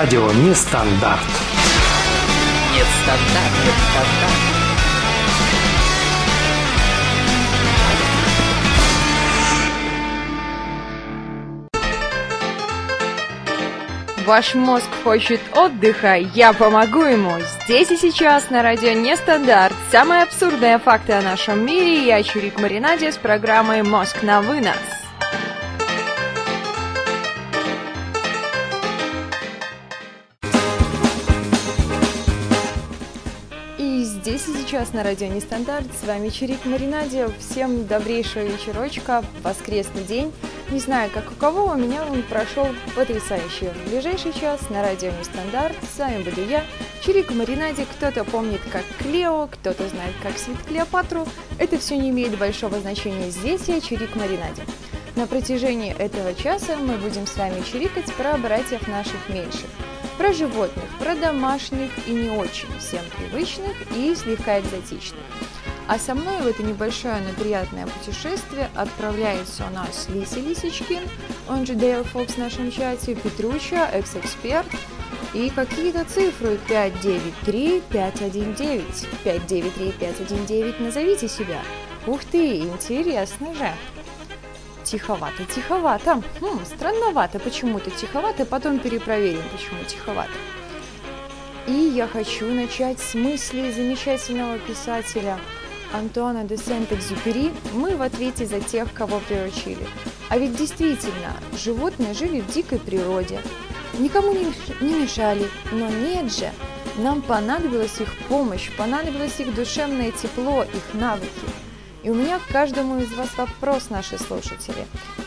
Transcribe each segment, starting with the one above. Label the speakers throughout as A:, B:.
A: Радио Нестандарт.
B: Нестандарт, нестандарт.
C: Ваш мозг хочет отдыха, я помогу ему. Здесь и сейчас на радио Нестандарт. Самые абсурдные факты о нашем мире. Я Чурик Маринаде с программой «Мозг на вынос». Сейчас на радио Нестандарт. С вами Чурик Маринаде. Всем добрейшего вечерочка, воскресный день. Не знаю, как у кого, у меня он прошел потрясающе. В ближайший час на радио Нестандарт. С вами буду я, Чирика Маринаде. Кто-то помнит как Клео, кто-то знает как Свит Клеопатру. Это все не имеет большого значения. Здесь я Чирик Маринаде. На протяжении этого часа мы будем с вами чирикать про братьев наших меньших. Про животных, про домашних и не очень всем привычных и слегка экзотичных. А со мной в это небольшое, но приятное путешествие отправляется у нас Лиси Лисичкин, он же Дейл Фокс в нашем чате, Петруча, экс-эксперт, и какие-то цифры 593 519. 593 519, назовите себя. Ух ты, интересно же. Тиховато, тиховато. Хм, странновато почему-то тиховато, потом перепроверим, почему тиховато. И я хочу начать с мысли замечательного писателя – Антуана де Сент-Экзюпери мы в ответе за тех, кого приручили. А ведь действительно, животные жили в дикой природе, никому не, мешали, но нет же, нам понадобилась их помощь, понадобилось их душевное тепло, их навыки. И у меня к каждому из вас вопрос, наши слушатели.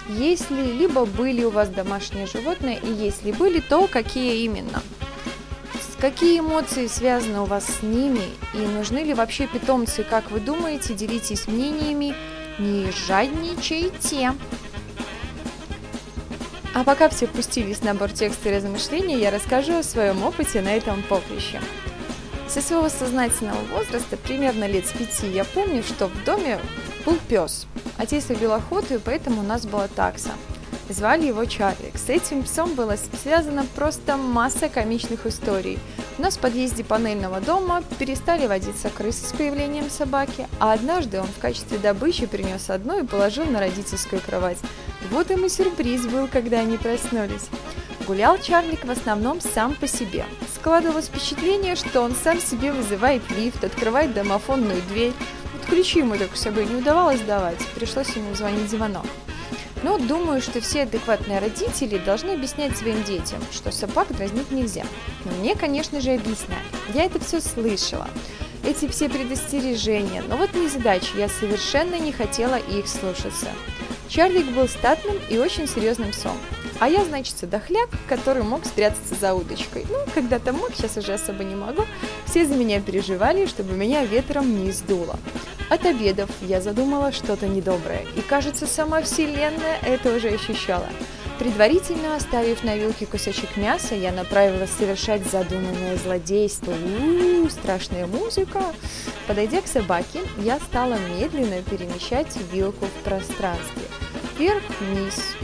C: Если либо были у вас домашние животные, и если были, то какие именно? Какие эмоции связаны у вас с ними и нужны ли вообще питомцы, как вы думаете, делитесь мнениями, не жадничайте. А пока все пустились на борт текста и размышления, я расскажу о своем опыте на этом поприще. Со своего сознательного возраста, примерно лет с пяти, я помню, что в доме был пес. Отец любил охоту, и поэтому у нас была такса – Звали его Чарлик. С этим псом была связана просто масса комичных историй. У нас в подъезде панельного дома перестали водиться крысы с появлением собаки, а однажды он в качестве добычи принес одну и положил на родительскую кровать. Вот ему сюрприз был, когда они проснулись. Гулял Чарлик в основном сам по себе. Складывалось впечатление, что он сам себе вызывает лифт, открывает домофонную дверь. Вот ключи ему только с собой не удавалось давать, пришлось ему звонить звонок. Но думаю, что все адекватные родители должны объяснять своим детям, что собак дразнить нельзя. Но мне, конечно же, объясняли. Я это все слышала. Эти все предостережения. Но вот не задача, я совершенно не хотела их слушаться. Чарлик был статным и очень серьезным псом. А я, значит, дохляк, который мог спрятаться за удочкой. Ну, когда-то мог, сейчас уже особо не могу. Все за меня переживали, чтобы меня ветром не сдуло. От обедов я задумала что-то недоброе, и, кажется, сама Вселенная это уже ощущала. Предварительно оставив на вилке кусочек мяса, я направилась совершать задуманное злодейство. У-у-у, страшная музыка! Подойдя к собаке, я стала медленно перемещать вилку в пространстве. Вверх-вниз,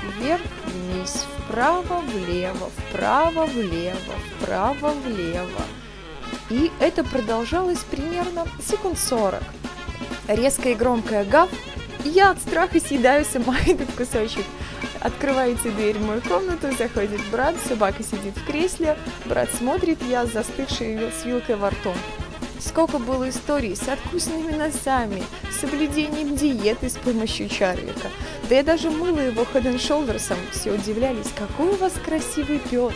C: вверх-вниз, вправо-влево, вправо-влево, вправо-влево. И это продолжалось примерно секунд сорок резкая и громкая гав, я от страха съедаю сама этот кусочек. Открывается дверь в мою комнату, заходит брат, собака сидит в кресле, брат смотрит, я застывший с вилкой во рту. Сколько было историй с откусными носами, с соблюдением диеты с помощью Чарлика. Да я даже мыла его Head and Shoulders, все удивлялись, какой у вас красивый пес,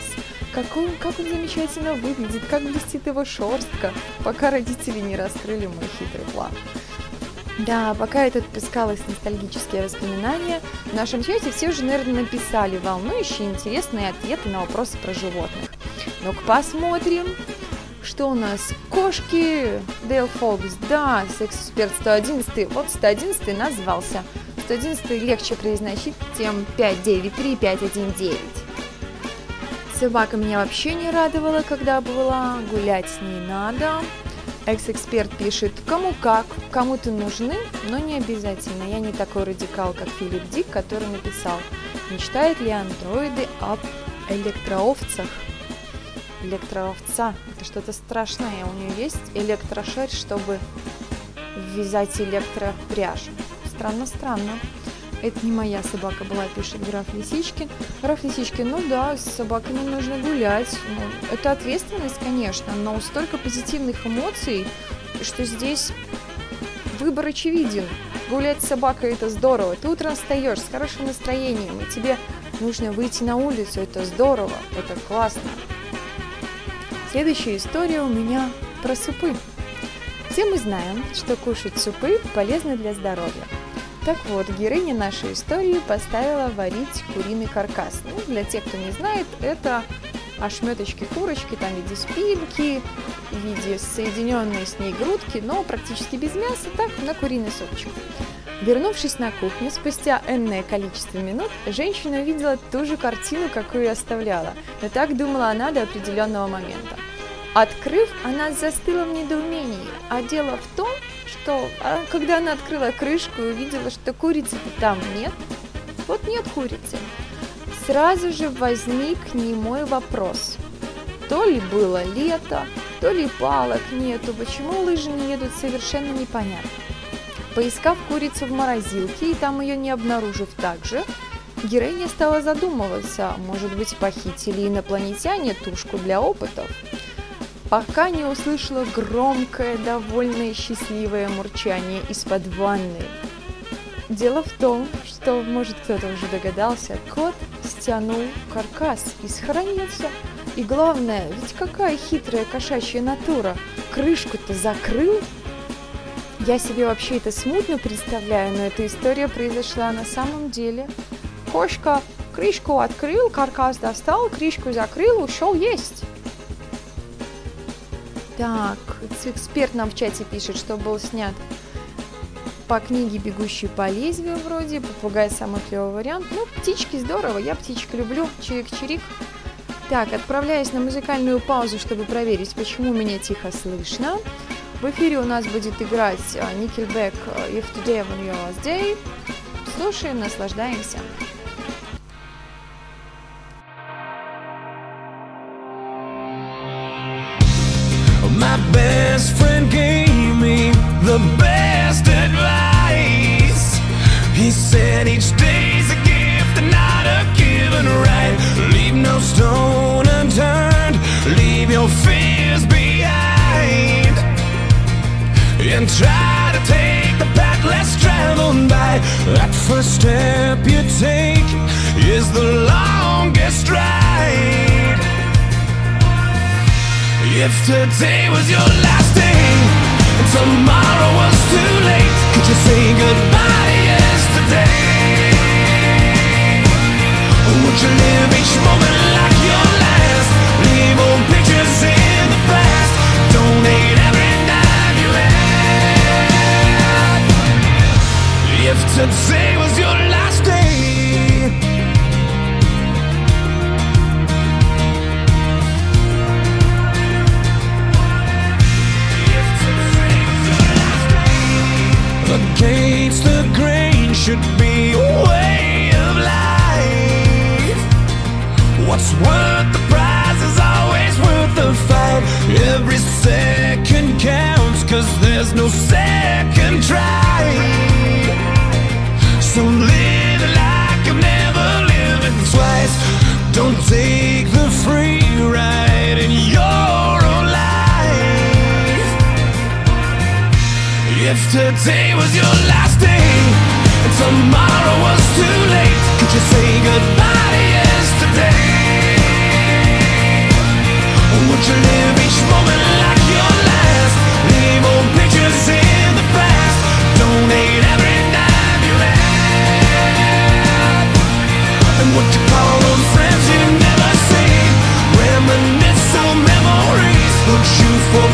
C: какой, как он замечательно выглядит, как блестит его шерстка, пока родители не раскрыли мой хитрый план. Да, пока я тут пускалась ностальгические воспоминания, в нашем чате все уже, наверное, написали волнующие интересные ответы на вопросы про животных. Ну-ка посмотрим, что у нас? Кошки, Дейл Фокс, да, секс-эксперт 111, вот 111 назвался. 111 легче произносить, тем 593 519. Собака меня вообще не радовала, когда была, гулять с ней надо. Экс-эксперт пишет, кому как, кому-то нужны, но не обязательно. Я не такой радикал, как Филипп Дик, который написал, мечтают ли андроиды об электроовцах? Электроовца. Это что-то страшное. У нее есть электрошерсть, чтобы вязать электропряжь. Странно-странно. Это не моя собака была, пишет граф Лисичкин. Граф Лисичкин, ну да, с собаками нужно гулять. Ну, это ответственность, конечно, но столько позитивных эмоций, что здесь выбор очевиден. Гулять с собакой это здорово. Ты утром встаешь с хорошим настроением, и тебе нужно выйти на улицу. Это здорово, это классно. Следующая история у меня про супы. Все мы знаем, что кушать супы полезно для здоровья. Так вот, героиня нашей истории поставила варить куриный каркас. Ну, для тех, кто не знает, это ошметочки курочки, там в виде спинки, в виде соединенной с ней грудки, но практически без мяса, так, на куриный супчик. Вернувшись на кухню, спустя энное количество минут, женщина увидела ту же картину, какую и оставляла, но так думала она до определенного момента. Открыв, она застыла в недоумении, а дело в том, что а, когда она открыла крышку и увидела, что курицы там нет, вот нет курицы, сразу же возник немой вопрос. То ли было лето, то ли палок нету, почему лыжи не едут, совершенно непонятно. Поискав курицу в морозилке и там ее не обнаружив также, героиня стала задумываться, может быть похитили инопланетяне тушку для опытов пока не услышала громкое, довольное счастливое мурчание из-под ванны. Дело в том, что, может, кто-то уже догадался, кот стянул каркас и сохранился. И главное, ведь какая хитрая кошачья натура, крышку-то закрыл. Я себе вообще это смутно представляю, но эта история произошла на самом деле. Кошка крышку открыл, каркас достал, крышку закрыл, ушел есть. Так, эксперт нам в чате пишет, что был снят по книге «Бегущий по лезвию» вроде, попугай самый клевый вариант. Ну, птички здорово, я птичек люблю, чирик-чирик. Так, отправляюсь на музыкальную паузу, чтобы проверить, почему меня тихо слышно. В эфире у нас будет играть а, Nickelback а, «If Today on Your Last Day». Слушаем, наслаждаемся. best friend gave me the best advice. He said each day's a gift and not a given right. Leave no stone And try to take the path less traveled by. That first step you take is the longest ride. If today was your last day And tomorrow was too late Could you say goodbye yesterday? Or would you live each moment If today was your last day against the grain should be a way of life. What's worth the prize is always worth the fight. Every second counts, cause there's no second try. So live like never lived twice. Don't take the free ride was your last day and tomorrow was too late, could you say goodbye to yesterday? Or would you live each moment like your last? Leave old pictures in for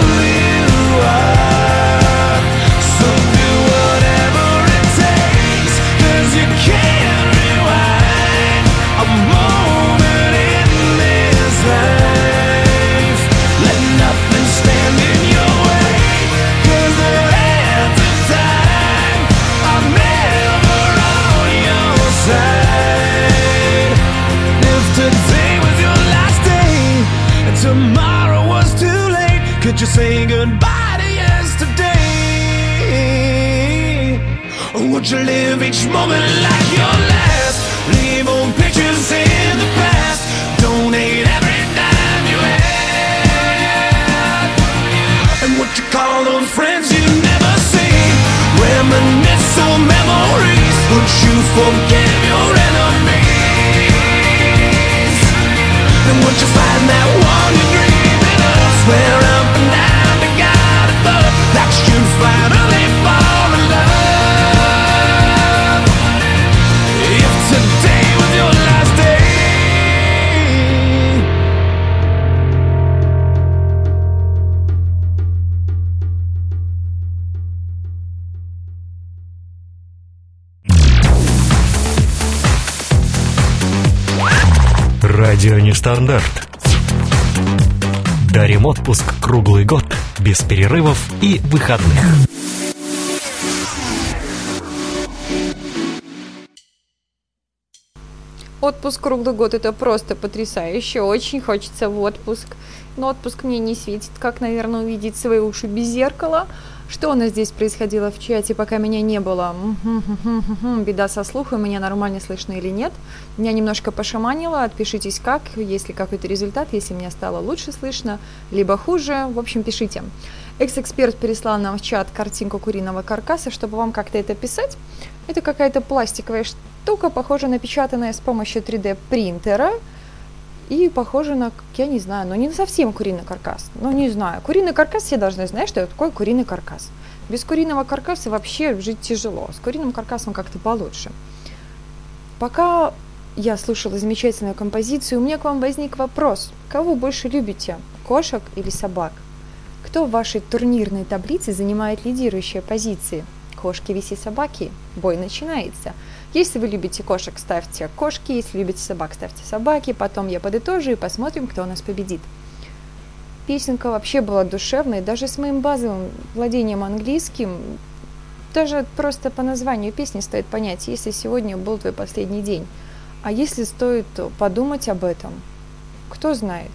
C: you
A: say goodbye to yesterday? Would you live each moment like your last? Leave old pictures in the past. Donate every dime you had. And what you call those friends you never see? Reminisce on memories. Would you forgive your enemies? And would you find that one
B: Радио Нестандарт. Дарим отпуск круглый год, без перерывов и выходных.
C: Отпуск круглый год это просто потрясающе. Очень хочется в отпуск. Но отпуск мне не светит. Как, наверное, увидеть свои уши без зеркала? Что у нас здесь происходило в чате, пока меня не было? Беда со слухом, меня нормально слышно или нет. Меня немножко пошаманило, отпишитесь как, если какой-то результат, если меня стало лучше слышно, либо хуже. В общем, пишите. Экс-эксперт переслал нам в чат картинку куриного каркаса, чтобы вам как-то это писать. Это какая-то пластиковая штука, похожая напечатанная с помощью 3D принтера. И похоже на, я не знаю, но не совсем куриный каркас. Ну, не знаю. Куриный каркас все должны знать, что это такое куриный каркас. Без куриного каркаса вообще жить тяжело. С куриным каркасом как-то получше. Пока я слушала замечательную композицию, у меня к вам возник вопрос. Кого больше любите, кошек или собак? Кто в вашей турнирной таблице занимает лидирующие позиции? Кошки, виси, собаки. Бой начинается. Если вы любите кошек, ставьте кошки. Если любите собак, ставьте собаки. Потом я подытожу и посмотрим, кто у нас победит. Песенка вообще была душевной. Даже с моим базовым владением английским, даже просто по названию песни стоит понять, если сегодня был твой последний день. А если стоит подумать об этом? Кто знает?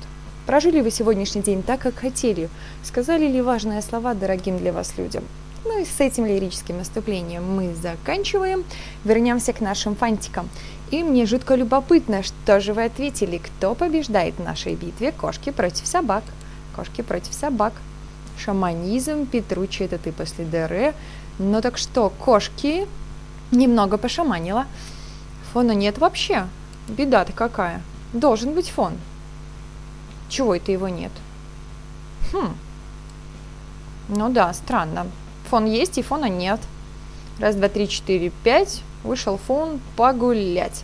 C: Прожили вы сегодняшний день так, как хотели? Сказали ли важные слова дорогим для вас людям? Ну и с этим лирическим наступлением мы заканчиваем. Вернемся к нашим фантикам. И мне жутко любопытно, что же вы ответили, кто побеждает в нашей битве кошки против собак. Кошки против собак. Шаманизм, Петручи, это ты после ДР. Ну так что, кошки немного пошаманила. Фона нет вообще. Беда-то какая. Должен быть фон. Чего это его нет? Хм. Ну да, странно. Фон есть и фона нет. Раз, два, три, четыре, пять. Вышел фон погулять.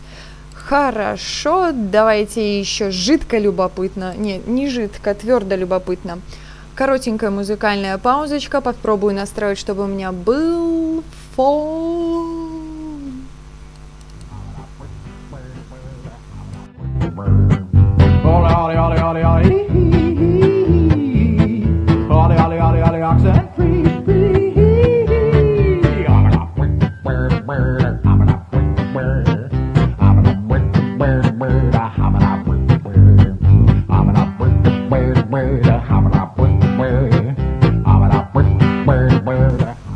C: Хорошо, давайте еще жидко любопытно. Не, не жидко, твердо любопытно. Коротенькая музыкальная паузочка. Попробую настроить, чтобы у меня был фон.
D: Ollie, ollie, ollie, ollie, ollie. Ollie, ollie, ollie,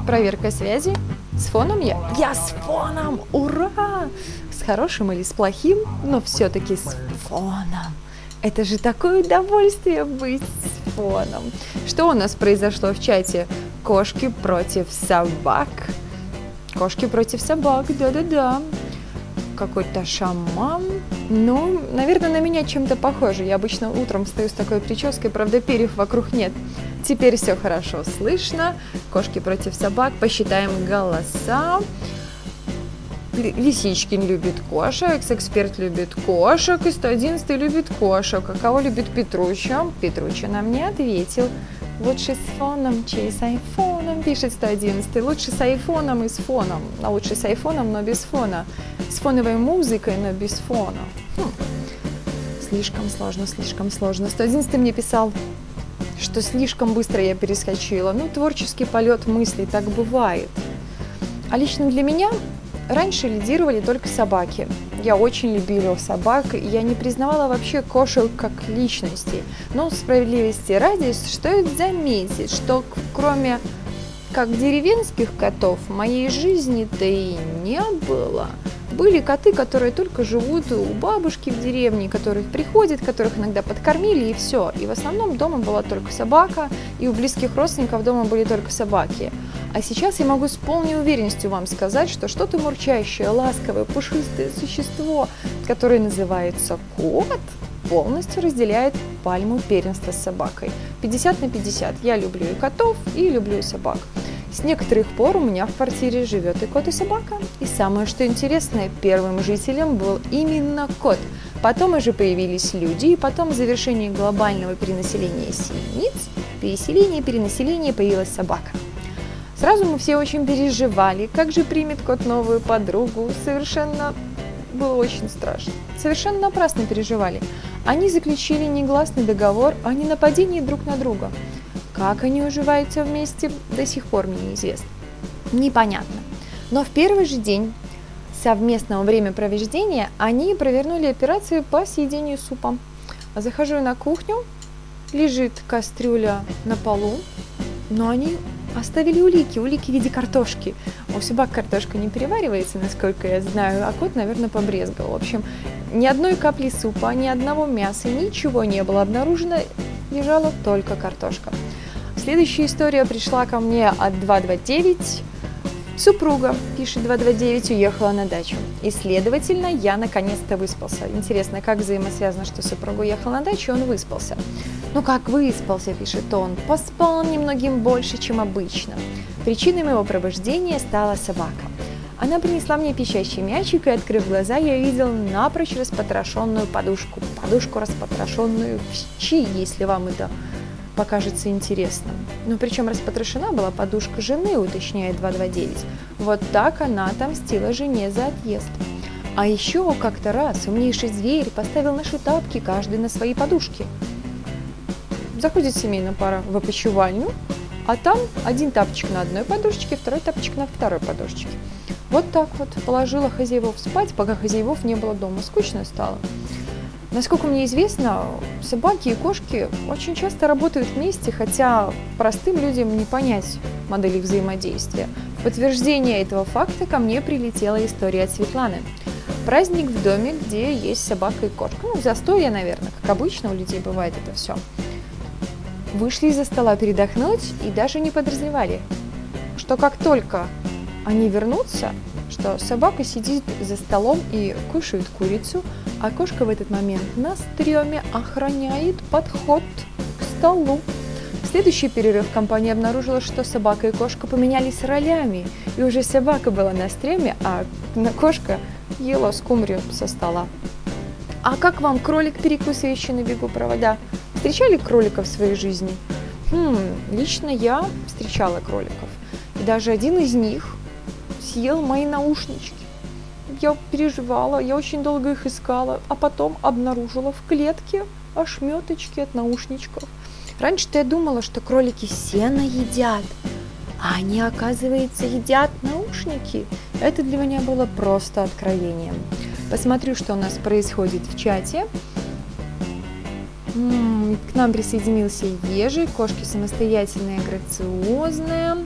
C: Проверка связи. С фоном я? Я с фоном! Ура! С хорошим или с плохим, но все-таки с фоном. Это же такое удовольствие быть с фоном. Что у нас произошло в чате? Кошки против собак. Кошки против собак, да-да-да. Какой-то шаман. Ну, наверное, на меня чем-то похоже. Я обычно утром встаю с такой прической, правда, перьев вокруг нет. Теперь все хорошо слышно. Кошки против собак. Посчитаем голоса. Ли- Лисичкин любит кошек, экс-эксперт любит кошек, и 111 любит кошек. А кого любит Петруча? Петруча нам не ответил. Лучше с фоном, чей с айфоном, пишет 111. Лучше с айфоном и с фоном. А лучше с айфоном, но без фона. С фоновой музыкой, но без фона. Хм. Слишком сложно, слишком сложно. 111 мне писал, что слишком быстро я перескочила. Ну, творческий полет мыслей, так бывает. А лично для меня раньше лидировали только собаки. Я очень любила собак, и я не признавала вообще кошек как личностей. Но справедливости ради стоит заметить, что кроме как деревенских котов в моей жизни-то и не было. Были коты, которые только живут у бабушки в деревне, которых приходят, которых иногда подкормили и все. И в основном дома была только собака, и у близких родственников дома были только собаки. А сейчас я могу с полной уверенностью вам сказать, что что-то мурчащее, ласковое, пушистое существо, которое называется кот, полностью разделяет пальму первенства с собакой. 50 на 50. Я люблю и котов, и люблю и собак. С некоторых пор у меня в квартире живет и кот, и собака. И самое что интересное, первым жителем был именно кот. Потом уже появились люди, и потом в завершении глобального перенаселения синиц, переселения, перенаселения появилась собака. Сразу мы все очень переживали, как же примет кот новую подругу. Совершенно было очень страшно. Совершенно напрасно переживали. Они заключили негласный договор о ненападении друг на друга. Как они уживаются вместе, до сих пор мне неизвестно. Непонятно. Но в первый же день совместного времяпровождения они провернули операцию по съедению супа. Захожу на кухню, лежит кастрюля на полу, но они оставили улики, улики в виде картошки. У собак картошка не переваривается, насколько я знаю, а кот, наверное, побрезгал. В общем, ни одной капли супа, ни одного мяса, ничего не было обнаружено, лежала только картошка. Следующая история пришла ко мне от 229. Супруга, пишет 229, уехала на дачу. И, следовательно, я наконец-то выспался. Интересно, как взаимосвязано, что супруга уехал на дачу, и он выспался. Ну как выспался, пишет он, поспал немногим больше, чем обычно. Причиной моего пробуждения стала собака. Она принесла мне пищащий мячик, и, открыв глаза, я увидел напрочь распотрошенную подушку. Подушку распотрошенную в щи, если вам это покажется интересным. Ну, причем распотрошена была подушка жены, уточняет 229. Вот так она отомстила жене за отъезд. А еще как-то раз умнейший зверь поставил наши тапки каждый на свои подушки. Заходит семейная пара в опочивальню, а там один тапочек на одной подушечке, второй тапочек на второй подушечке. Вот так вот положила хозяевов спать, пока хозяевов не было дома. Скучно стало. Насколько мне известно, собаки и кошки очень часто работают вместе, хотя простым людям не понять модель их взаимодействия. В подтверждение этого факта ко мне прилетела история от Светланы. Праздник в доме, где есть собака и кошка. Ну, застолье, наверное, как обычно у людей бывает это все. Вышли из-за стола передохнуть и даже не подразумевали, что как только они вернутся, что собака сидит за столом и кушает курицу, а кошка в этот момент на стреме охраняет подход к столу. В следующий перерыв компания обнаружила, что собака и кошка поменялись ролями, и уже собака была на стреме, а кошка ела скумбрию со стола. А как вам кролик, перекусывающий на бегу провода? Встречали кроликов в своей жизни? Хм, лично я встречала кроликов. И даже один из них съел мои наушнички. Я переживала, я очень долго их искала, а потом обнаружила в клетке ошметочки от наушничков. Раньше-то я думала, что кролики сено едят, а они, оказывается, едят наушники. Это для меня было просто откровением. Посмотрю, что у нас происходит в чате. К нам присоединился Ежи, кошки самостоятельные, грациозные.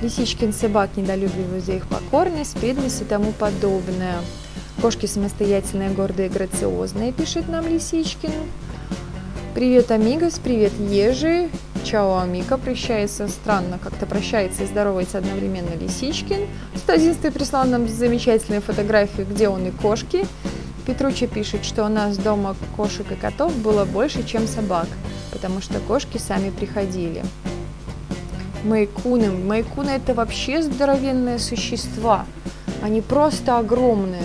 C: Лисичкин собак недолюбливают за их покорность, преданность и тому подобное. Кошки самостоятельные, гордые, грациозные, пишет нам Лисичкин. Привет, Амигос, привет, Ежи. Чао, Амика, прощается странно, как-то прощается и здоровается одновременно Лисичкин. 111 прислал нам замечательные фотографии, где он и кошки. Петруча пишет, что у нас дома кошек и котов было больше, чем собак, потому что кошки сами приходили. Майкуны. Майкуны это вообще здоровенные существа. Они просто огромные.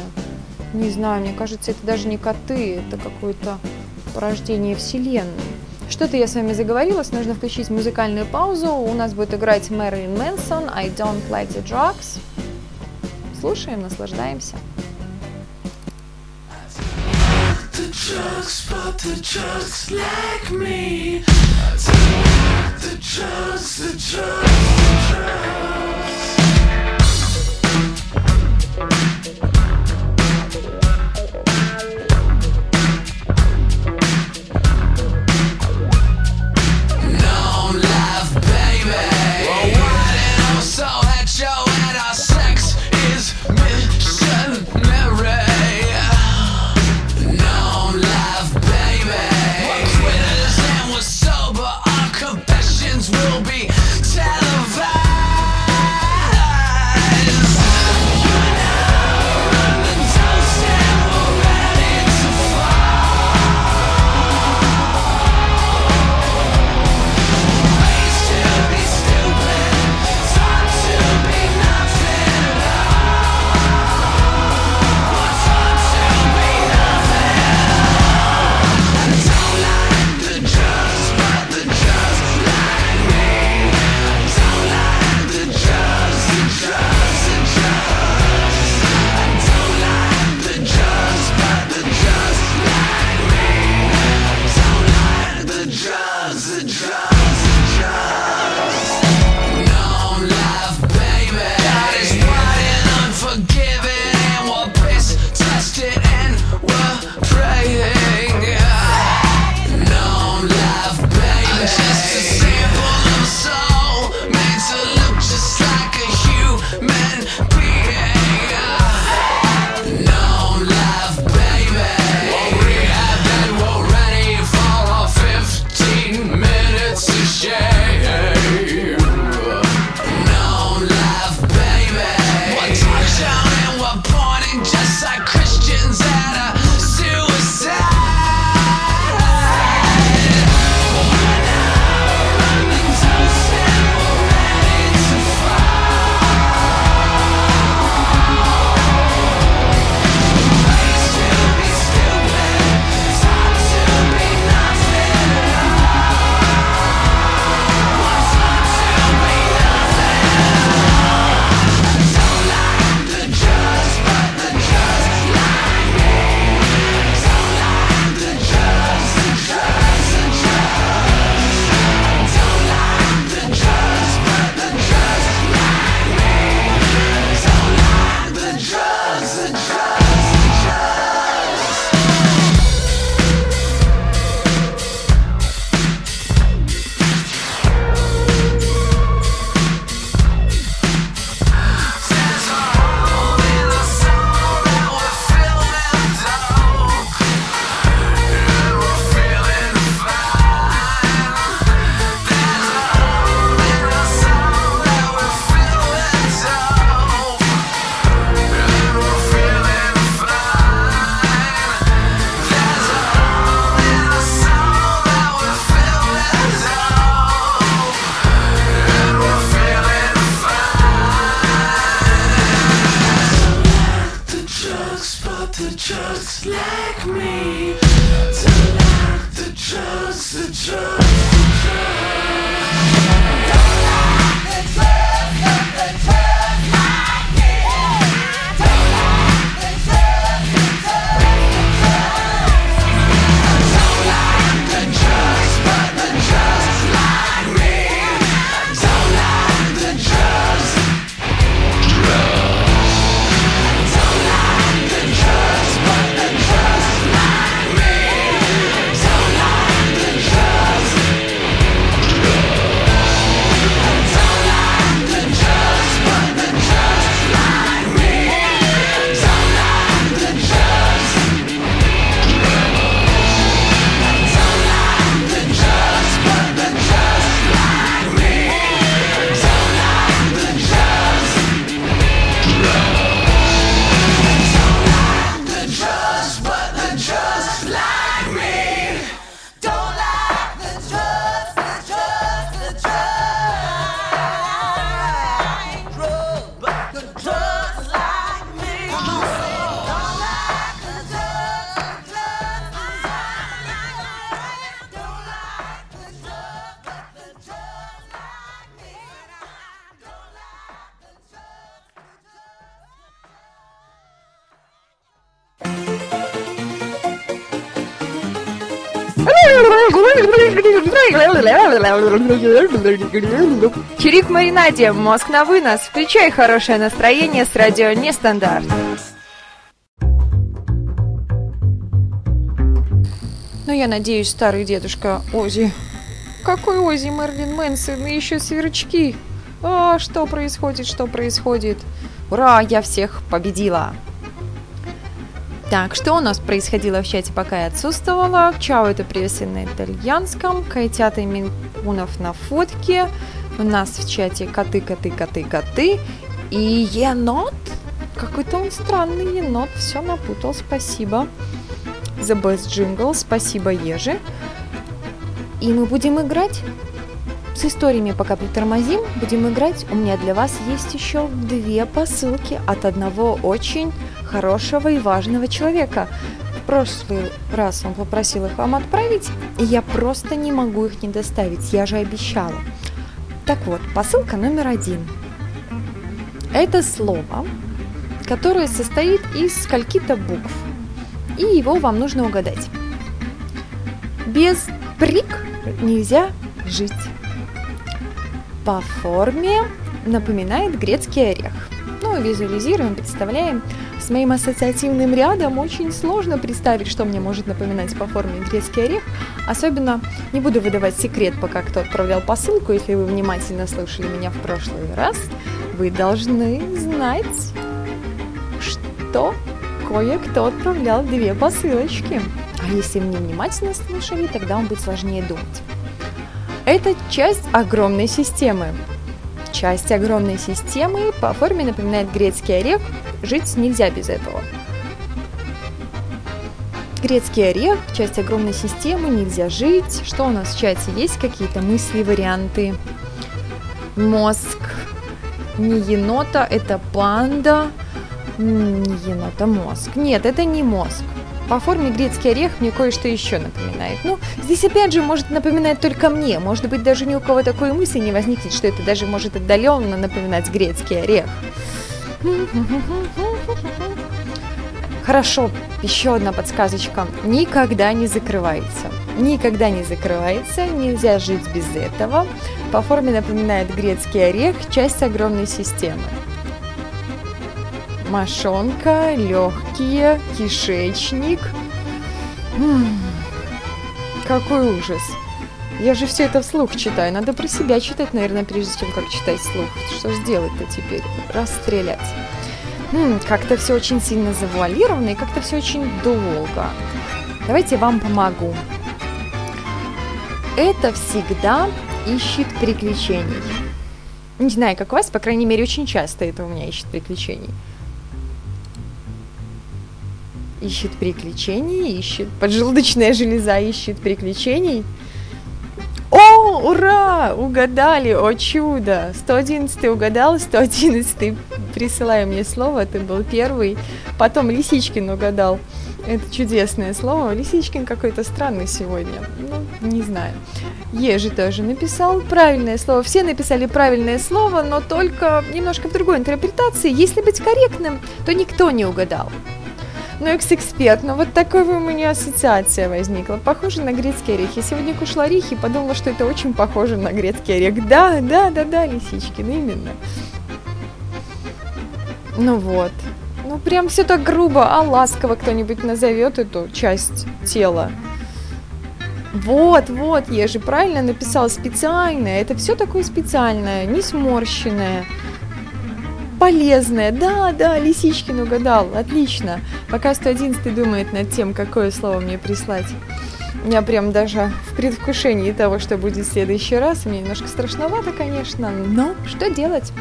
C: Не знаю, мне кажется, это даже не коты, это какое-то порождение вселенной. Что-то я с вами заговорилась, нужно включить музыкальную паузу. У нас будет играть Мэрилин Мэнсон «I don't like the drugs». Слушаем, наслаждаемся.
A: Drugs, but the drugs like me. I don't want the drugs, the drugs, the drugs.
C: Чирик Маринаде, мозг на вынос. Включай хорошее настроение с радио Нестандарт. Ну, я надеюсь, старый дедушка Ози. Какой Ози, Мерлин Мэнсон и еще сверчки? А, что происходит, что происходит? Ура, я всех победила! Так, что у нас происходило в чате, пока я отсутствовала? Чао, это приветствие на итальянском. Котята и Минкунов на фотке. У нас в чате коты, коты, коты, коты. И енот. Какой-то он странный енот. Все напутал, спасибо. The Best Jingle, спасибо, Ежи. И мы будем играть с историями, пока притормозим, будем играть. У меня для вас есть еще две посылки от одного очень хорошего и важного человека. В прошлый раз он попросил их вам отправить, и я просто не могу их не доставить, я же обещала. Так вот, посылка номер один. Это слово, которое состоит из скольки-то букв, и его вам нужно угадать. Без прик нельзя жить. По форме напоминает грецкий орех. Ну, визуализируем, представляем. С моим ассоциативным рядом очень сложно представить, что мне может напоминать по форме грецкий орех. Особенно не буду выдавать секрет, пока кто отправлял посылку. Если вы внимательно слушали меня в прошлый раз, вы должны знать, что кое-кто отправлял две посылочки. А если вы не внимательно слушали, тогда вам будет сложнее думать. Это часть огромной системы. Часть огромной системы по форме напоминает грецкий орех. Жить нельзя без этого. Грецкий орех, часть огромной системы, нельзя жить. Что у нас в чате? Есть какие-то мысли, варианты? Мозг. Не енота, это панда. Не енота, мозг. Нет, это не мозг. По форме грецкий орех мне кое-что еще напоминает. Ну, здесь опять же может напоминать только мне. Может быть, даже ни у кого такой мысли не возникнет, что это даже может отдаленно напоминать грецкий орех. Хорошо, еще одна подсказочка. Никогда не закрывается. Никогда не закрывается, нельзя жить без этого. По форме напоминает грецкий орех, часть огромной системы. Мошонка, легкие, кишечник. М, Какой ужас. Я же все это вслух читаю. Надо про себя читать, наверное, прежде чем как читать вслух. Что ж делать-то теперь? Расстрелять. М, Как-то все очень сильно завуалировано и как-то все очень долго. Давайте я вам помогу. Это всегда ищет приключений. Не знаю, как у вас, по крайней мере, очень часто это у меня ищет приключений. Ищет приключений, ищет. Поджелудочная железа ищет приключений. О, ура! Угадали! О, чудо! 111 угадал, 111 присылай мне слово, ты был первый. Потом Лисичкин угадал. Это чудесное слово. Лисичкин какой-то странный сегодня. Ну, не знаю. Ежи тоже написал правильное слово. Все написали правильное слово, но только немножко в другой интерпретации. Если быть корректным, то никто не угадал. Ну, экс-эксперт, ну вот такой у меня ассоциация возникла. Похоже на грецкий орех. Я сегодня кушала орехи и подумала, что это очень похоже на грецкий орех. Да, да, да, да, Лисичкин, именно. Ну вот. Ну прям все так грубо, а ласково кто-нибудь назовет эту часть тела. Вот, вот, я же правильно написала специальное. Это все такое специальное, не сморщенное полезное. Да, да, Лисичкин угадал. Отлично. Пока 111 думает над тем, какое слово мне прислать. Я прям даже в предвкушении того, что будет в следующий раз. Мне немножко страшновато, конечно, но что делать?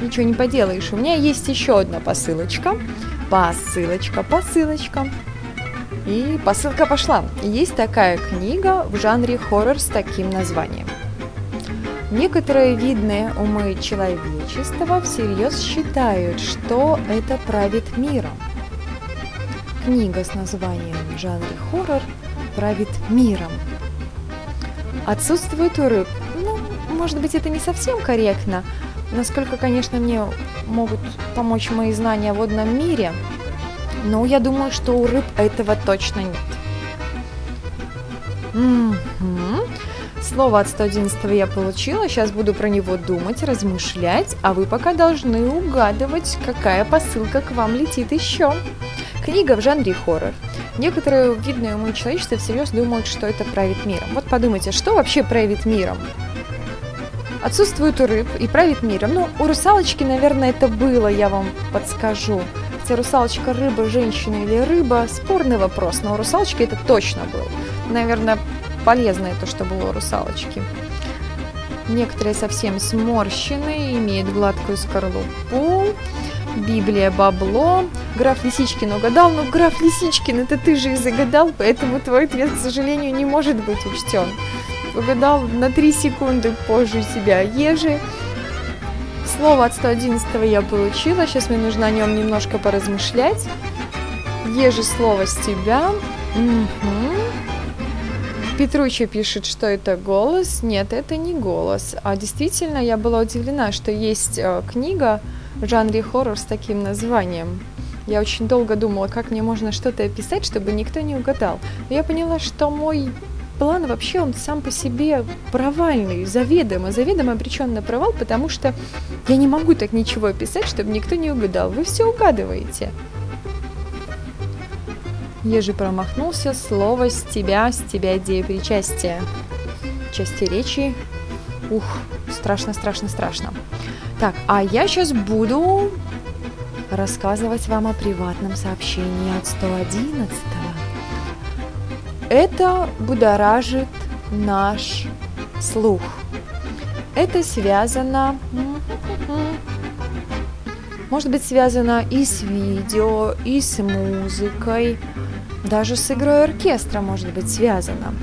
C: Ничего не поделаешь. У меня есть еще одна посылочка. Посылочка, посылочка. И посылка пошла. Есть такая книга в жанре хоррор с таким названием – Некоторые видные умы человечества всерьез считают, что это правит миром. Книга с названием жанре хоррор правит миром. Отсутствует у рыб. Ну, может быть, это не совсем корректно. Насколько, конечно, мне могут помочь мои знания о водном мире, но я думаю, что у рыб этого точно нет. Угу. Слово от 111 я получила, сейчас буду про него думать, размышлять, а вы пока должны угадывать, какая посылка к вам летит еще. Книга в жанре хоррор. Некоторые видные умы человечества всерьез думают, что это правит миром. Вот подумайте, что вообще правит миром? Отсутствует у рыб и правит миром. Ну, у русалочки, наверное, это было, я вам подскажу. Хотя русалочка рыба, женщина или рыба – спорный вопрос, но у русалочки это точно был. Наверное, полезное то, что было у русалочки. Некоторые совсем сморщенные, имеют гладкую скорлупу. Библия бабло. Граф Лисичкин угадал, но граф Лисичкин, это ты же и загадал, поэтому твой ответ, к сожалению, не может быть учтен. Угадал на 3 секунды позже себя ежи. Слово от 111 я получила, сейчас мне нужно о нем немножко поразмышлять. Ежи слово с тебя. Угу. Петручи пишет, что это голос. Нет, это не голос. А действительно, я была удивлена, что есть э, книга в жанре хоррор с таким названием. Я очень долго думала, как мне можно что-то описать, чтобы никто не угадал. Но я поняла, что мой план вообще он сам по себе провальный, заведомо, заведомо обречен на провал, потому что я не могу так ничего описать, чтобы никто не угадал. Вы все угадываете. Ежи промахнулся, слово с тебя, с тебя идея причастия. Части речи. Ух, страшно, страшно, страшно. Так, а я сейчас буду рассказывать вам о приватном сообщении от 111. Это будоражит наш слух. Это связано, может быть, связано и с видео, и с музыкой, даже с игрой оркестра может быть связано.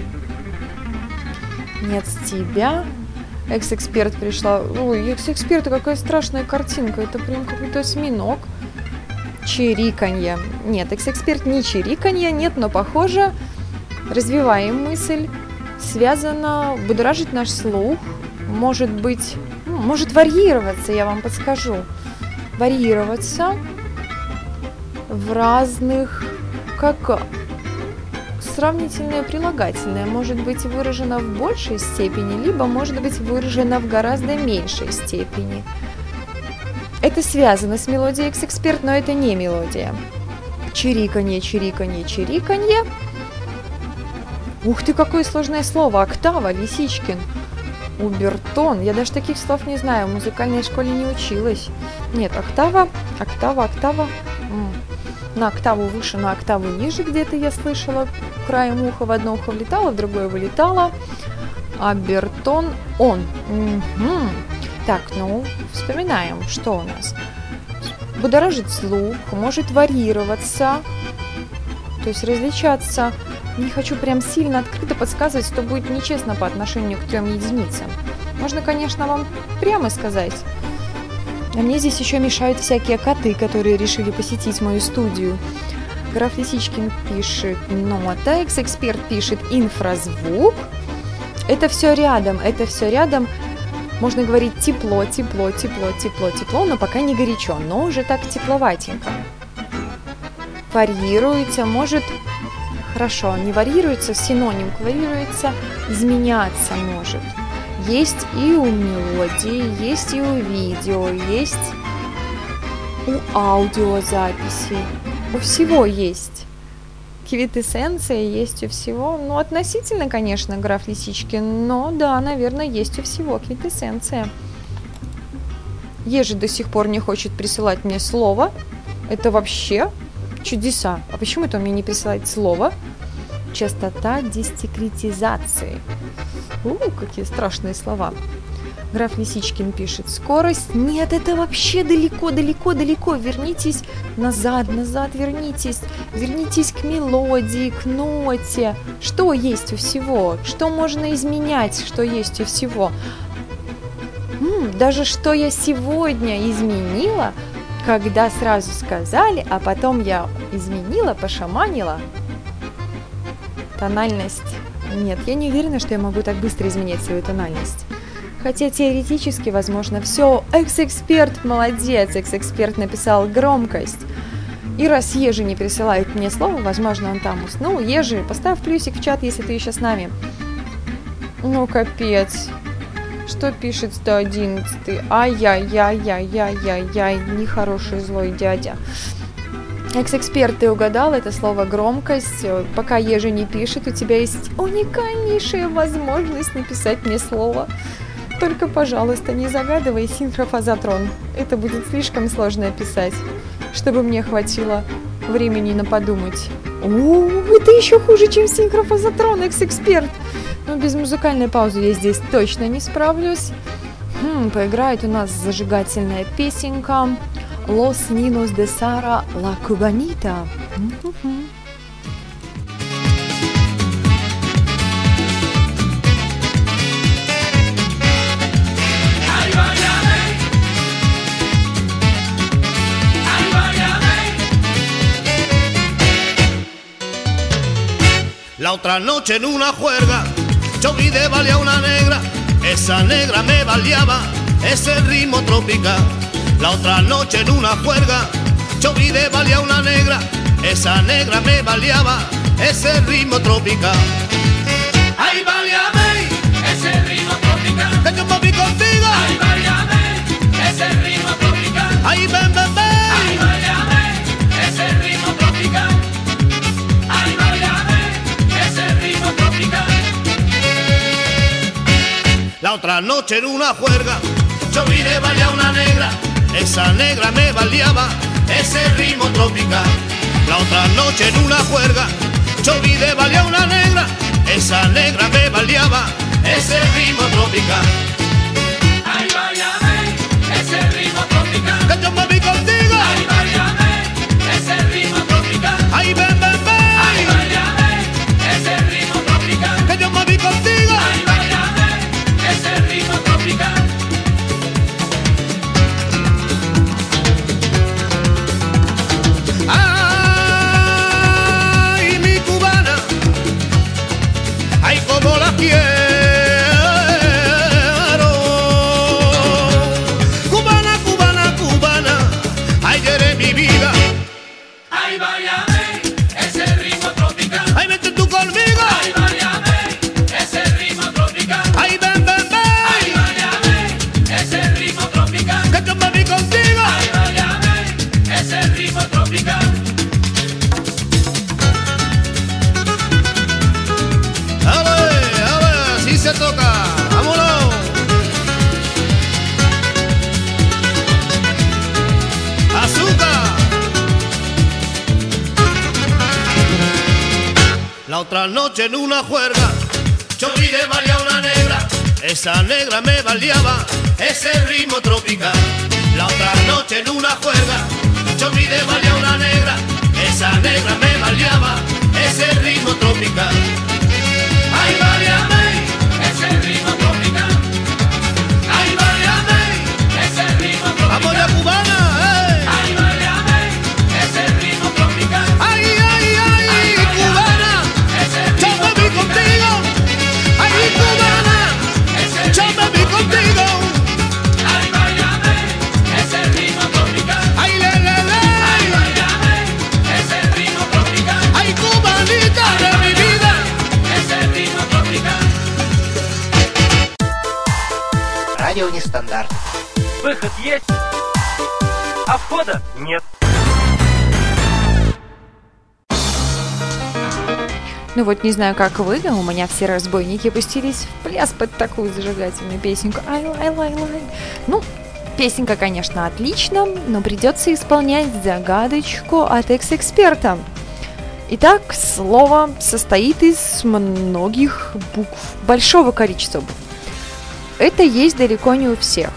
C: Нет, с тебя. Экс-эксперт пришла. Ой, экс-эксперт, какая страшная картинка. Это прям какой-то осьминог. Чириканье. Нет, экс-эксперт не чириканье, нет, но похоже. Развиваем мысль. Связано, будоражит наш слух. Может быть, ну, может варьироваться, я вам подскажу. Варьироваться в разных как сравнительное прилагательное может быть выражено в большей степени, либо может быть выражено в гораздо меньшей степени. Это связано с мелодией X-эксперт, но это не мелодия. Чириканье, чириканье, чириканье. Ух ты, какое сложное слово! Октава, Лисичкин. Убертон. Я даже таких слов не знаю, в музыкальной школе не училась. Нет, октава, октава, октава на октаву выше, на октаву ниже где-то я слышала. Краем уха в одно ухо влетало, в другое вылетало. Абертон он. Угу. Так, ну, вспоминаем, что у нас. Будоражит слух, может варьироваться, то есть различаться. Не хочу прям сильно открыто подсказывать, что будет нечестно по отношению к трем единицам. Можно, конечно, вам прямо сказать, а мне здесь еще мешают всякие коты, которые решили посетить мою студию. Граф Лисичкин пишет нота, экс-эксперт пишет инфразвук. Это все рядом, это все рядом. Можно говорить тепло, тепло, тепло, тепло, тепло, но пока не горячо, но уже так тепловатенько. Варьируется, может, хорошо, не варьируется, синоним варьируется, изменяться может. Есть и у мелодии, есть и у видео, есть у аудиозаписи. У всего есть. Квитэссенция есть у всего. Ну, относительно, конечно, граф Лисичкин, но да, наверное, есть у всего квитэссенция. Ежи до сих пор не хочет присылать мне слово. Это вообще чудеса. А почему это он мне не присылает слово? Частота десекретизации. У, какие страшные слова. Граф Лисичкин пишет, скорость, нет, это вообще далеко, далеко, далеко, вернитесь назад, назад, вернитесь, вернитесь к мелодии, к ноте, что есть у всего, что можно изменять, что есть у всего. М, даже что я сегодня изменила, когда сразу сказали, а потом я изменила, пошаманила. Тональность. Нет, я не уверена, что я могу так быстро изменять свою тональность. Хотя теоретически возможно все. Экс-эксперт, молодец, экс-эксперт написал громкость. И раз Ежи не присылает мне слово, возможно, он там уснул. Ежи, поставь плюсик в чат, если ты еще с нами. Ну, капец. Что пишет 111? Ай-яй-яй-яй-яй-яй-яй, нехороший злой дядя. Экс-эксперт, ты угадал это слово громкость. Пока Ежи не пишет, у тебя есть уникальнейшая возможность написать мне слово. Только, пожалуйста, не загадывай синхрофазотрон. Это будет слишком сложно описать, чтобы мне хватило времени на подумать. О, это еще хуже, чем синхрофазотрон, экс-эксперт. Но без музыкальной паузы я здесь точно не справлюсь. Хм, поиграет у нас зажигательная песенка Los Ninos de Sara la Cubanita.
E: La otra noche en una juerga, yo de valía una negra, esa negra me baleaba, ese ritmo tropical la otra noche en una juerga, yo vi de a una negra, esa negra me baleaba, ese ritmo tropical.
A: Ay, váyame. Ese ritmo tropical.
E: Que yo me vi contigo,
A: Ay, váyame. Ese ritmo tropical.
E: ahí ven, ven,
A: Ay,
E: ven.
A: váyame. Ese ritmo tropical. Ay, váyame. Ese ritmo tropical.
E: La otra noche en una juerga, yo vi de a una negra, esa negra me baleaba, ese ritmo tropical. La otra noche en una juerga, yo vi de a una negra, esa negra me baleaba, ese ritmo tropical.
A: Ay. Ese ritmo tropical.
E: Que yo me vi contigo, La otra noche en una juerga, yo vi de a una negra, esa negra me baleaba, ese ritmo tropical. La otra noche en una juerga, yo vi de a una negra, esa negra me baleaba, ese ritmo tropical.
A: Ay, váyame.
F: Выход есть, а входа нет.
C: Ну вот не знаю, как вы, но у меня все разбойники пустились в пляс под такую зажигательную песенку. Ай, лай, лай, лай. Ну, песенка, конечно, отлично, но придется исполнять загадочку от экс-эксперта. Итак, слово состоит из многих букв, большого количества букв. Это есть далеко не у всех.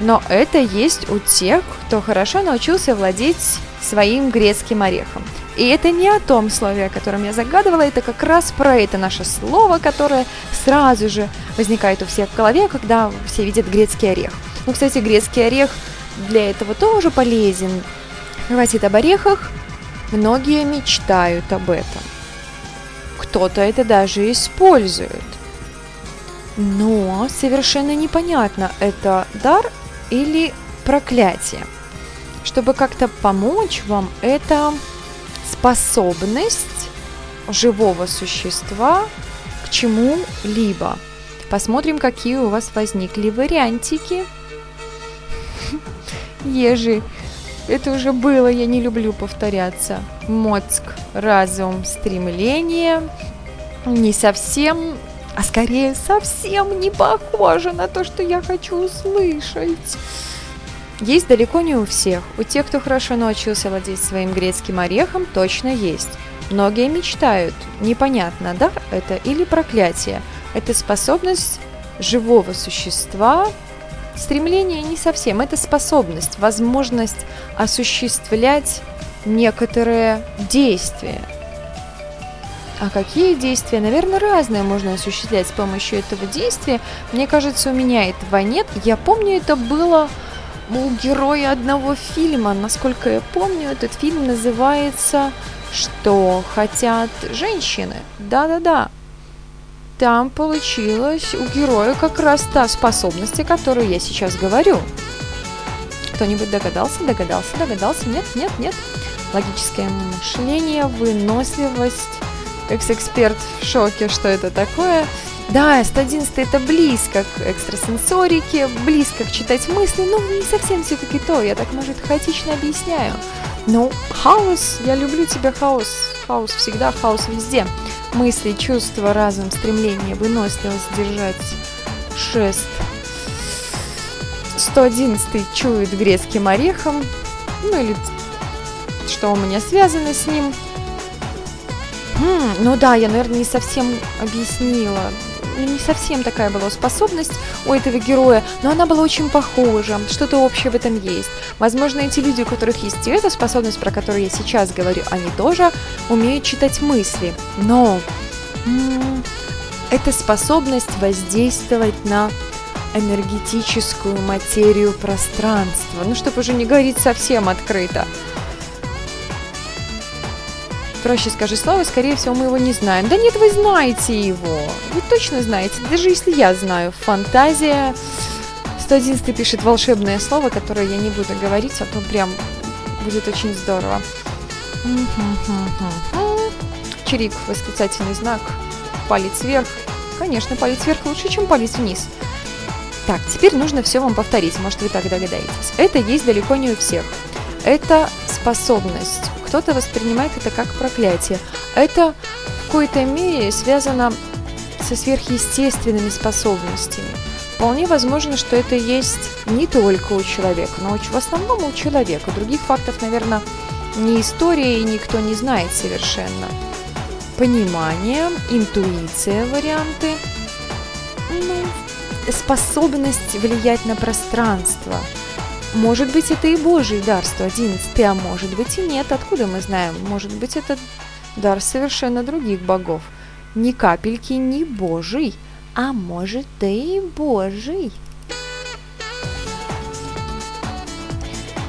C: Но это есть у тех, кто хорошо научился владеть своим грецким орехом. И это не о том слове, о котором я загадывала, это как раз про это наше слово, которое сразу же возникает у всех в голове, когда все видят грецкий орех. Ну, кстати, грецкий орех для этого тоже полезен. Хватит об орехах, многие мечтают об этом. Кто-то это даже использует. Но совершенно непонятно, это дар или проклятие. Чтобы как-то помочь вам, это способность живого существа к чему-либо. Посмотрим, какие у вас возникли вариантики. Ежи. Это уже было, я не люблю повторяться. Мозг, разум, стремление. Не совсем, а скорее совсем не похоже на то, что я хочу услышать. Есть далеко не у всех. У тех, кто хорошо научился владеть своим грецким орехом, точно есть. Многие мечтают. Непонятно, да, это или проклятие. Это способность живого существа. Стремление не совсем. Это способность, возможность осуществлять некоторые действия. А какие действия? Наверное, разные можно осуществлять с помощью этого действия. Мне кажется, у меня этого нет. Я помню, это было у героя одного фильма. Насколько я помню, этот фильм называется «Что хотят женщины?». Да-да-да. Там получилось у героя как раз та способность, о которой я сейчас говорю. Кто-нибудь догадался, догадался, догадался? Нет, нет, нет. Логическое мышление, выносливость. Экс-эксперт в шоке, что это такое. Да, 111 это близко к экстрасенсорике, близко к читать мысли, но не совсем все-таки то, я так, может, хаотично объясняю. Но хаос, я люблю тебя, хаос, хаос всегда, хаос везде. Мысли, чувства, разум, стремление, выносливость держать шест. 111 чует грецким орехом, ну или что у меня связано с ним. Хм, ну да, я, наверное, не совсем объяснила ну, не совсем такая была способность у этого героя, но она была очень похожа, что-то общее в этом есть. Возможно, эти люди, у которых есть эта способность, про которую я сейчас говорю, они тоже умеют читать мысли. Но это способность воздействовать на энергетическую материю пространства. Ну, чтобы уже не говорить совсем открыто проще скажи слово, скорее всего, мы его не знаем. Да нет, вы знаете его. Вы точно знаете. Даже если я знаю. Фантазия. 111 пишет волшебное слово, которое я не буду говорить, а то прям будет очень здорово. Чирик, восклицательный знак, палец вверх. Конечно, палец вверх лучше, чем палец вниз. Так, теперь нужно все вам повторить, может вы так догадаетесь. Это есть далеко не у всех. Это способность кто-то воспринимает это как проклятие. Это в какой-то мере связано со сверхъестественными способностями. Вполне возможно, что это есть не только у человека, но в основном у человека. Других фактов, наверное, не история и никто не знает совершенно. Понимание, интуиция варианты, ну, способность влиять на пространство – может быть, это и Божий дар 111, а может быть и нет. Откуда мы знаем? Может быть, это дар совершенно других богов. Ни капельки не Божий, а может, да и Божий.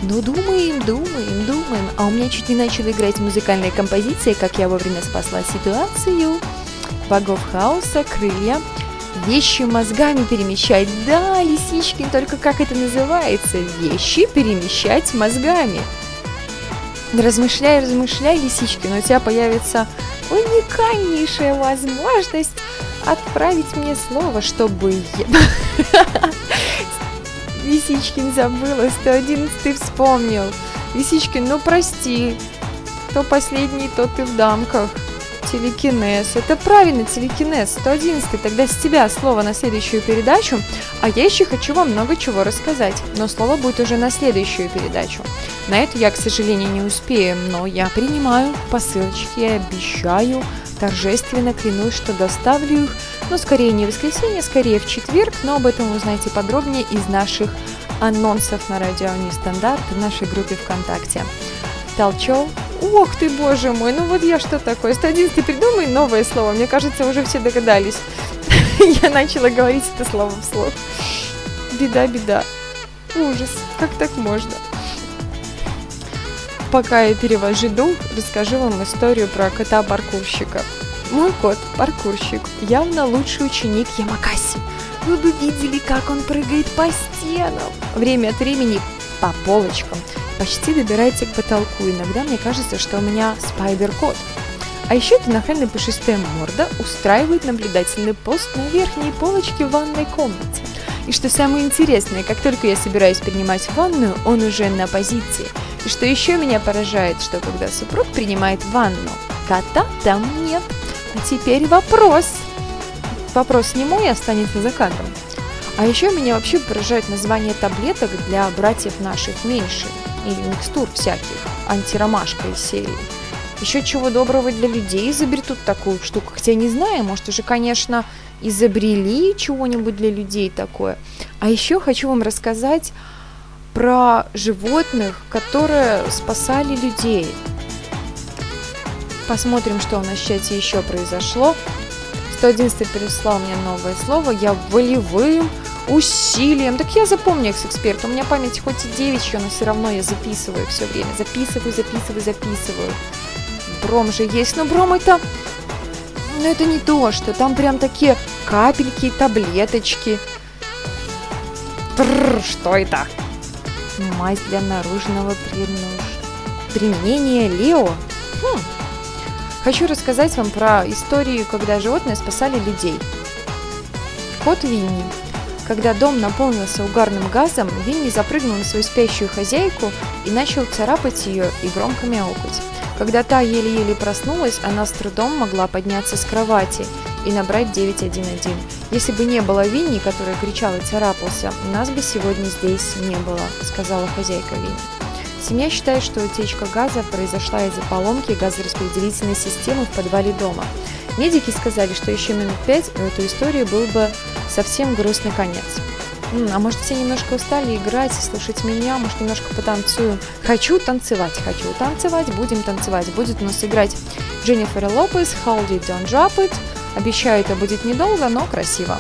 C: Ну, думаем, думаем, думаем. А у меня чуть не начала играть музыкальная композиция, как я вовремя спасла ситуацию. Богов хаоса, крылья – Вещи мозгами перемещать. Да, лисички, только как это называется? Вещи перемещать мозгами. Размышляй, размышляй, лисички, но у тебя появится уникальнейшая возможность отправить мне слово, чтобы я... Висичкин забыла, 111 вспомнил. Висичкин, ну прости, то последний, то ты в дамках. Телекинез. Это правильно, телекинез. 111. Тогда с тебя слово на следующую передачу. А я еще хочу вам много чего рассказать. Но слово будет уже на следующую передачу. На эту я, к сожалению, не успею, но я принимаю посылочки обещаю, торжественно клянусь, что доставлю их, но скорее не в воскресенье, скорее в четверг, но об этом узнаете подробнее из наших анонсов на радио Нестандарт в нашей группе ВКонтакте. Толчок Ох ты, боже мой, ну вот я что такое? 111, придумай новое слово. Мне кажется, уже все догадались. я начала говорить это слово вслух. Беда, беда. Ужас, как так можно? Пока я перевожу дух, расскажу вам историю про кота-паркурщика. Мой кот, паркурщик, явно лучший ученик Ямакаси. Вы бы видели, как он прыгает по стенам. Время от времени по полочкам – почти добирается к потолку. Иногда мне кажется, что у меня спайдер-кот. А еще эта нахальная пушистая морда устраивает наблюдательный пост на верхней полочке в ванной комнате. И что самое интересное, как только я собираюсь принимать ванную, он уже на позиции. И что еще меня поражает, что когда супруг принимает ванну, кота там нет. А теперь вопрос. Вопрос не мой, останется за кадром. А еще меня вообще поражает название таблеток для братьев наших меньше или микстур всяких, антиромашка из серии. Еще чего доброго для людей изобретут такую штуку. Хотя не знаю, может уже, конечно, изобрели чего-нибудь для людей такое. А еще хочу вам рассказать про животных, которые спасали людей. Посмотрим, что у нас в чате еще произошло. 111 переслал мне новое слово. Я волевым усилием. Так я запомню экс-эксперт. У меня память хоть и девичья, но все равно я записываю все время. Записываю, записываю, записываю. Бром же есть, но бром это... Но это не то, что там прям такие капельки, таблеточки. Бррр, что это? Мазь для наружного применения Лео. Хм. Хочу рассказать вам про историю, когда животные спасали людей. Кот Винни когда дом наполнился угарным газом, Винни запрыгнул на свою спящую хозяйку и начал царапать ее и громко мяукать. Когда та еле-еле проснулась, она с трудом могла подняться с кровати и набрать 911. Если бы не было Винни, который кричал и царапался, нас бы сегодня здесь не было, сказала хозяйка Винни. Семья считает, что утечка газа произошла из-за поломки газораспределительной системы в подвале дома. Медики сказали, что еще минут пять у этой истории был бы совсем грустный конец. А может все немножко устали играть, слушать меня, может немножко потанцуем. Хочу танцевать, хочу танцевать, будем танцевать. Будет у нас играть Дженнифер Лопес, Hold It, Don't Drop It. Обещаю, это будет недолго, но красиво.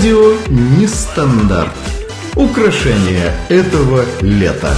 G: Радио Нестандарт. Украшение этого лета.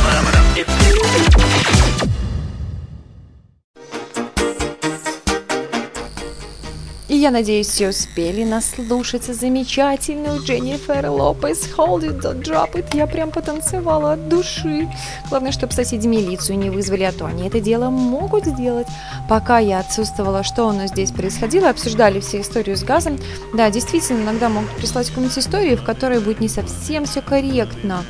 C: Я надеюсь, все успели наслушаться замечательную Дженнифер Лопес Hold It, Don't Drop It. Я прям потанцевала от души. Главное, чтобы соседи милицию не вызвали, а то они это дело могут сделать. Пока я отсутствовала, что у нас здесь происходило, обсуждали все историю с газом. Да, действительно, иногда могут прислать какую-нибудь историю, в которой будет не совсем все корректно.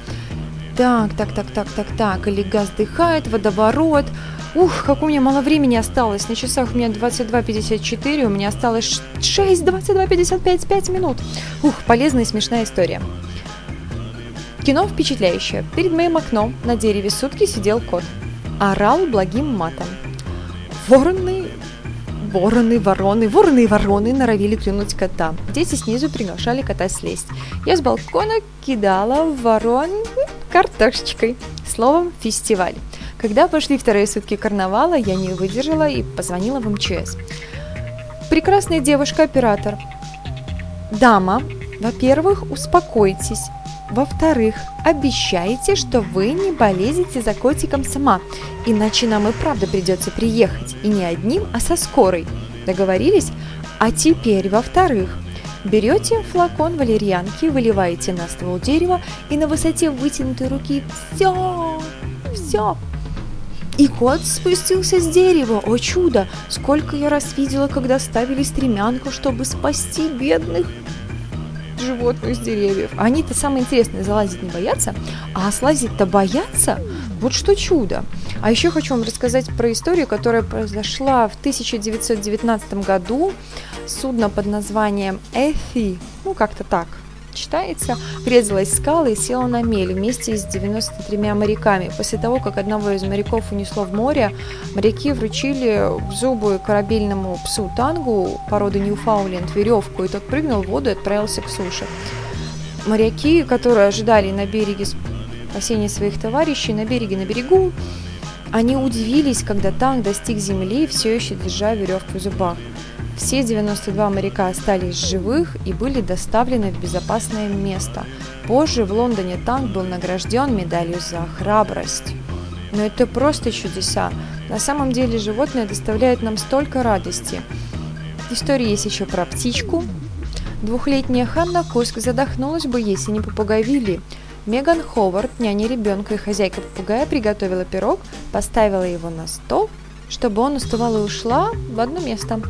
C: Так, так, так, так, так, так. Или газ дыхает, водоворот. Ух, как у меня мало времени осталось. На часах у меня 22.54, у меня осталось 6, 22.55, 5 минут. Ух, полезная и смешная история. Кино впечатляющее. Перед моим окном на дереве сутки сидел кот. Орал благим матом. Вороны, вороны, вороны, вороны и вороны норовили клюнуть кота. Дети снизу приглашали кота слезть. Я с балкона кидала ворон картошечкой. Словом, фестиваль. Когда пошли вторые сутки карнавала, я не выдержала и позвонила в МЧС. Прекрасная девушка-оператор. Дама, во-первых, успокойтесь. Во-вторых, обещайте, что вы не болезете за котиком сама, иначе нам и правда придется приехать, и не одним, а со скорой. Договорились? А теперь, во-вторых, берете флакон валерьянки, выливаете на ствол дерева и на высоте вытянутой руки все, все и кот спустился с дерева. О чудо! Сколько я раз видела, когда ставили стремянку, чтобы спасти бедных животных с деревьев. Они-то самое интересное, залазить не боятся, а слазить-то боятся. Вот что чудо. А еще хочу вам рассказать про историю, которая произошла в 1919 году. Судно под названием Эфи, ну как-то так, читается, врезалась в скалы и села на мель вместе с 93 моряками. После того, как одного из моряков унесло в море, моряки вручили в зубы корабельному псу Тангу породы Ньюфауленд веревку, и тот прыгнул в воду и отправился к суше. Моряки, которые ожидали на береге спасения своих товарищей, на береге, на берегу, они удивились, когда танк достиг земли, все еще держа веревку в зубах. Все 92 моряка остались живых и были доставлены в безопасное место. Позже в Лондоне танк был награжден медалью за храбрость. Но это просто чудеса. На самом деле животное доставляет нам столько радости. История есть еще про птичку. Двухлетняя Ханна Куск задохнулась бы, если не попугай Вилли. Меган Ховард, няня ребенка и хозяйка попугая, приготовила пирог, поставила его на стол, чтобы он остывал и ушла в одно место.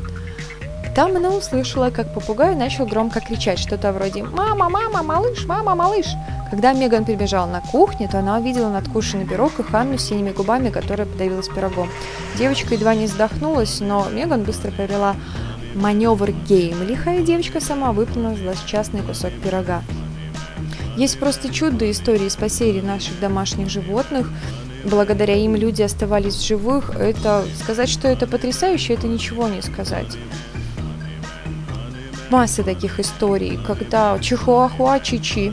C: Там она услышала, как попугай начал громко кричать что-то вроде «Мама, мама, малыш, мама, малыш!». Когда Меган прибежала на кухню, то она увидела надкушенный пирог и Ханну с синими губами, которая подавилась пирогом. Девочка едва не задохнулась, но Меган быстро провела маневр Геймлиха, и девочка сама выплюнула злосчастный кусок пирога. Есть просто чудо истории спасения наших домашних животных. Благодаря им люди оставались в живых. Это сказать, что это потрясающе, это ничего не сказать масса таких историй, когда Чихуахуа Чичи,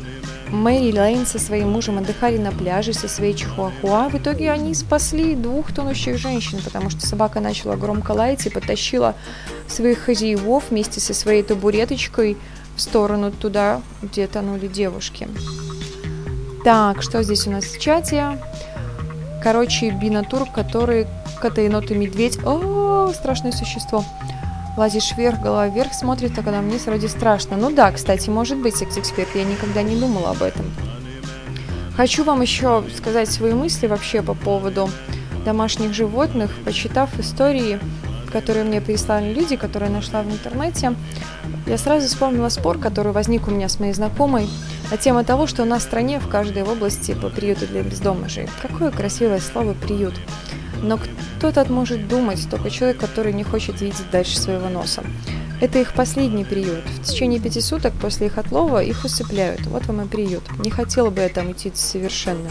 C: Мэри Лейн со своим мужем отдыхали на пляже со своей Чихуахуа. В итоге они спасли двух тонущих женщин, потому что собака начала громко лаять и потащила своих хозяевов вместе со своей табуреточкой в сторону туда, где тонули девушки. Так, что здесь у нас в чате? Короче, Бинатур, который Катаенот медведь. О, страшное существо лазишь вверх, голова вверх смотрит, а когда вниз вроде страшно. Ну да, кстати, может быть, секс-эксперт, я никогда не думала об этом. Хочу вам еще сказать свои мысли вообще по поводу домашних животных, почитав истории, которые мне прислали люди, которые нашла в интернете. Я сразу вспомнила спор, который возник у меня с моей знакомой на тему того, что у нас в стране в каждой области по приюту для бездомных. Какое красивое слово «приют». Но кто тут может думать, только человек, который не хочет видеть дальше своего носа. Это их последний приют. В течение пяти суток после их отлова их усыпляют. Вот вам и приют. Не хотела бы я там идти совершенно.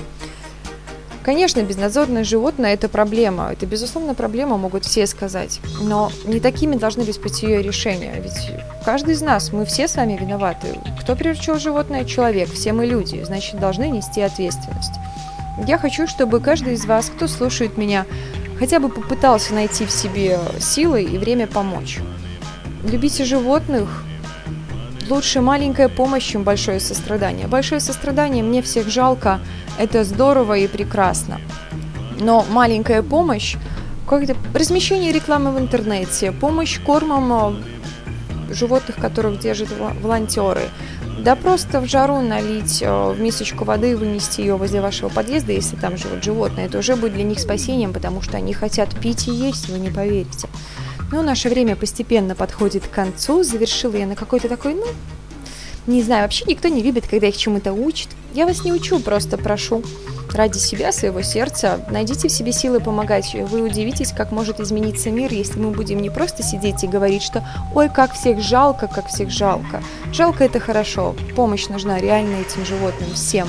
C: Конечно, безнадзорное животное – это проблема. Это, безусловно, проблема, могут все сказать. Но не такими должны быть пути ее решения. Ведь каждый из нас, мы все с вами виноваты. Кто приручил животное? Человек. Все мы люди. Значит, должны нести ответственность. Я хочу, чтобы каждый из вас, кто слушает меня, хотя бы попытался найти в себе силы и время помочь. Любите животных, лучше маленькая помощь, чем большое сострадание. Большое сострадание, мне всех жалко, это здорово и прекрасно. Но маленькая помощь, как-то размещение рекламы в интернете, помощь кормом э, животных, которых держат вол- волонтеры, да просто в жару налить э, в мисочку воды и вынести ее возле вашего подъезда, если там живут животные, это уже будет для них спасением, потому что они хотят пить и есть, вы не поверите. Но наше время постепенно подходит к концу. Завершила я на какой-то такой, ну, не знаю, вообще никто не любит, когда их чему-то учат. Я вас не учу, просто прошу. Ради себя, своего сердца, найдите в себе силы помогать. Вы удивитесь, как может измениться мир, если мы будем не просто сидеть и говорить, что «Ой, как всех жалко, как всех жалко». Жалко это хорошо. Помощь нужна реально этим животным, всем.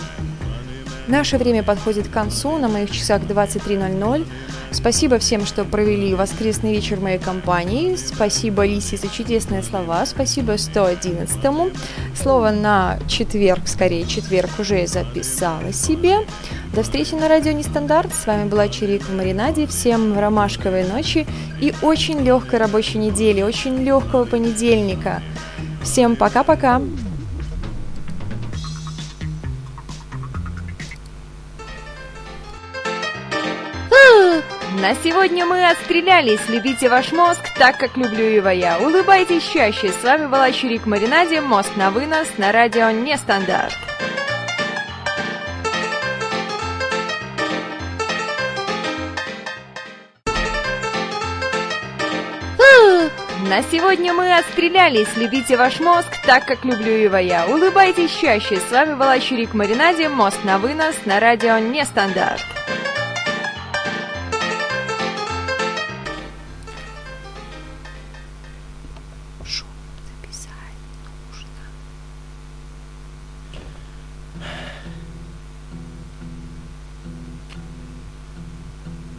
C: Наше время подходит к концу, на моих часах 23.00. Спасибо всем, что провели воскресный вечер моей компании. Спасибо Лисе за чудесные слова. Спасибо 111-му. Слово на четверг, скорее четверг, уже записала себе. До встречи на радио Нестандарт. С вами была Чирик в Маринаде. Всем ромашковой ночи и очень легкой рабочей недели, очень легкого понедельника. Всем пока-пока. На сегодня мы отстрелялись. Любите ваш мозг так, как люблю его я. Улыбайтесь чаще. С вами была Чирик Маринаде. Мозг на вынос на радио Нестандарт. На сегодня мы отстрелялись. Любите ваш мозг так, как люблю его я. Улыбайтесь чаще. С вами была Чирик Маринаде. Мозг на вынос на радио Нестандарт.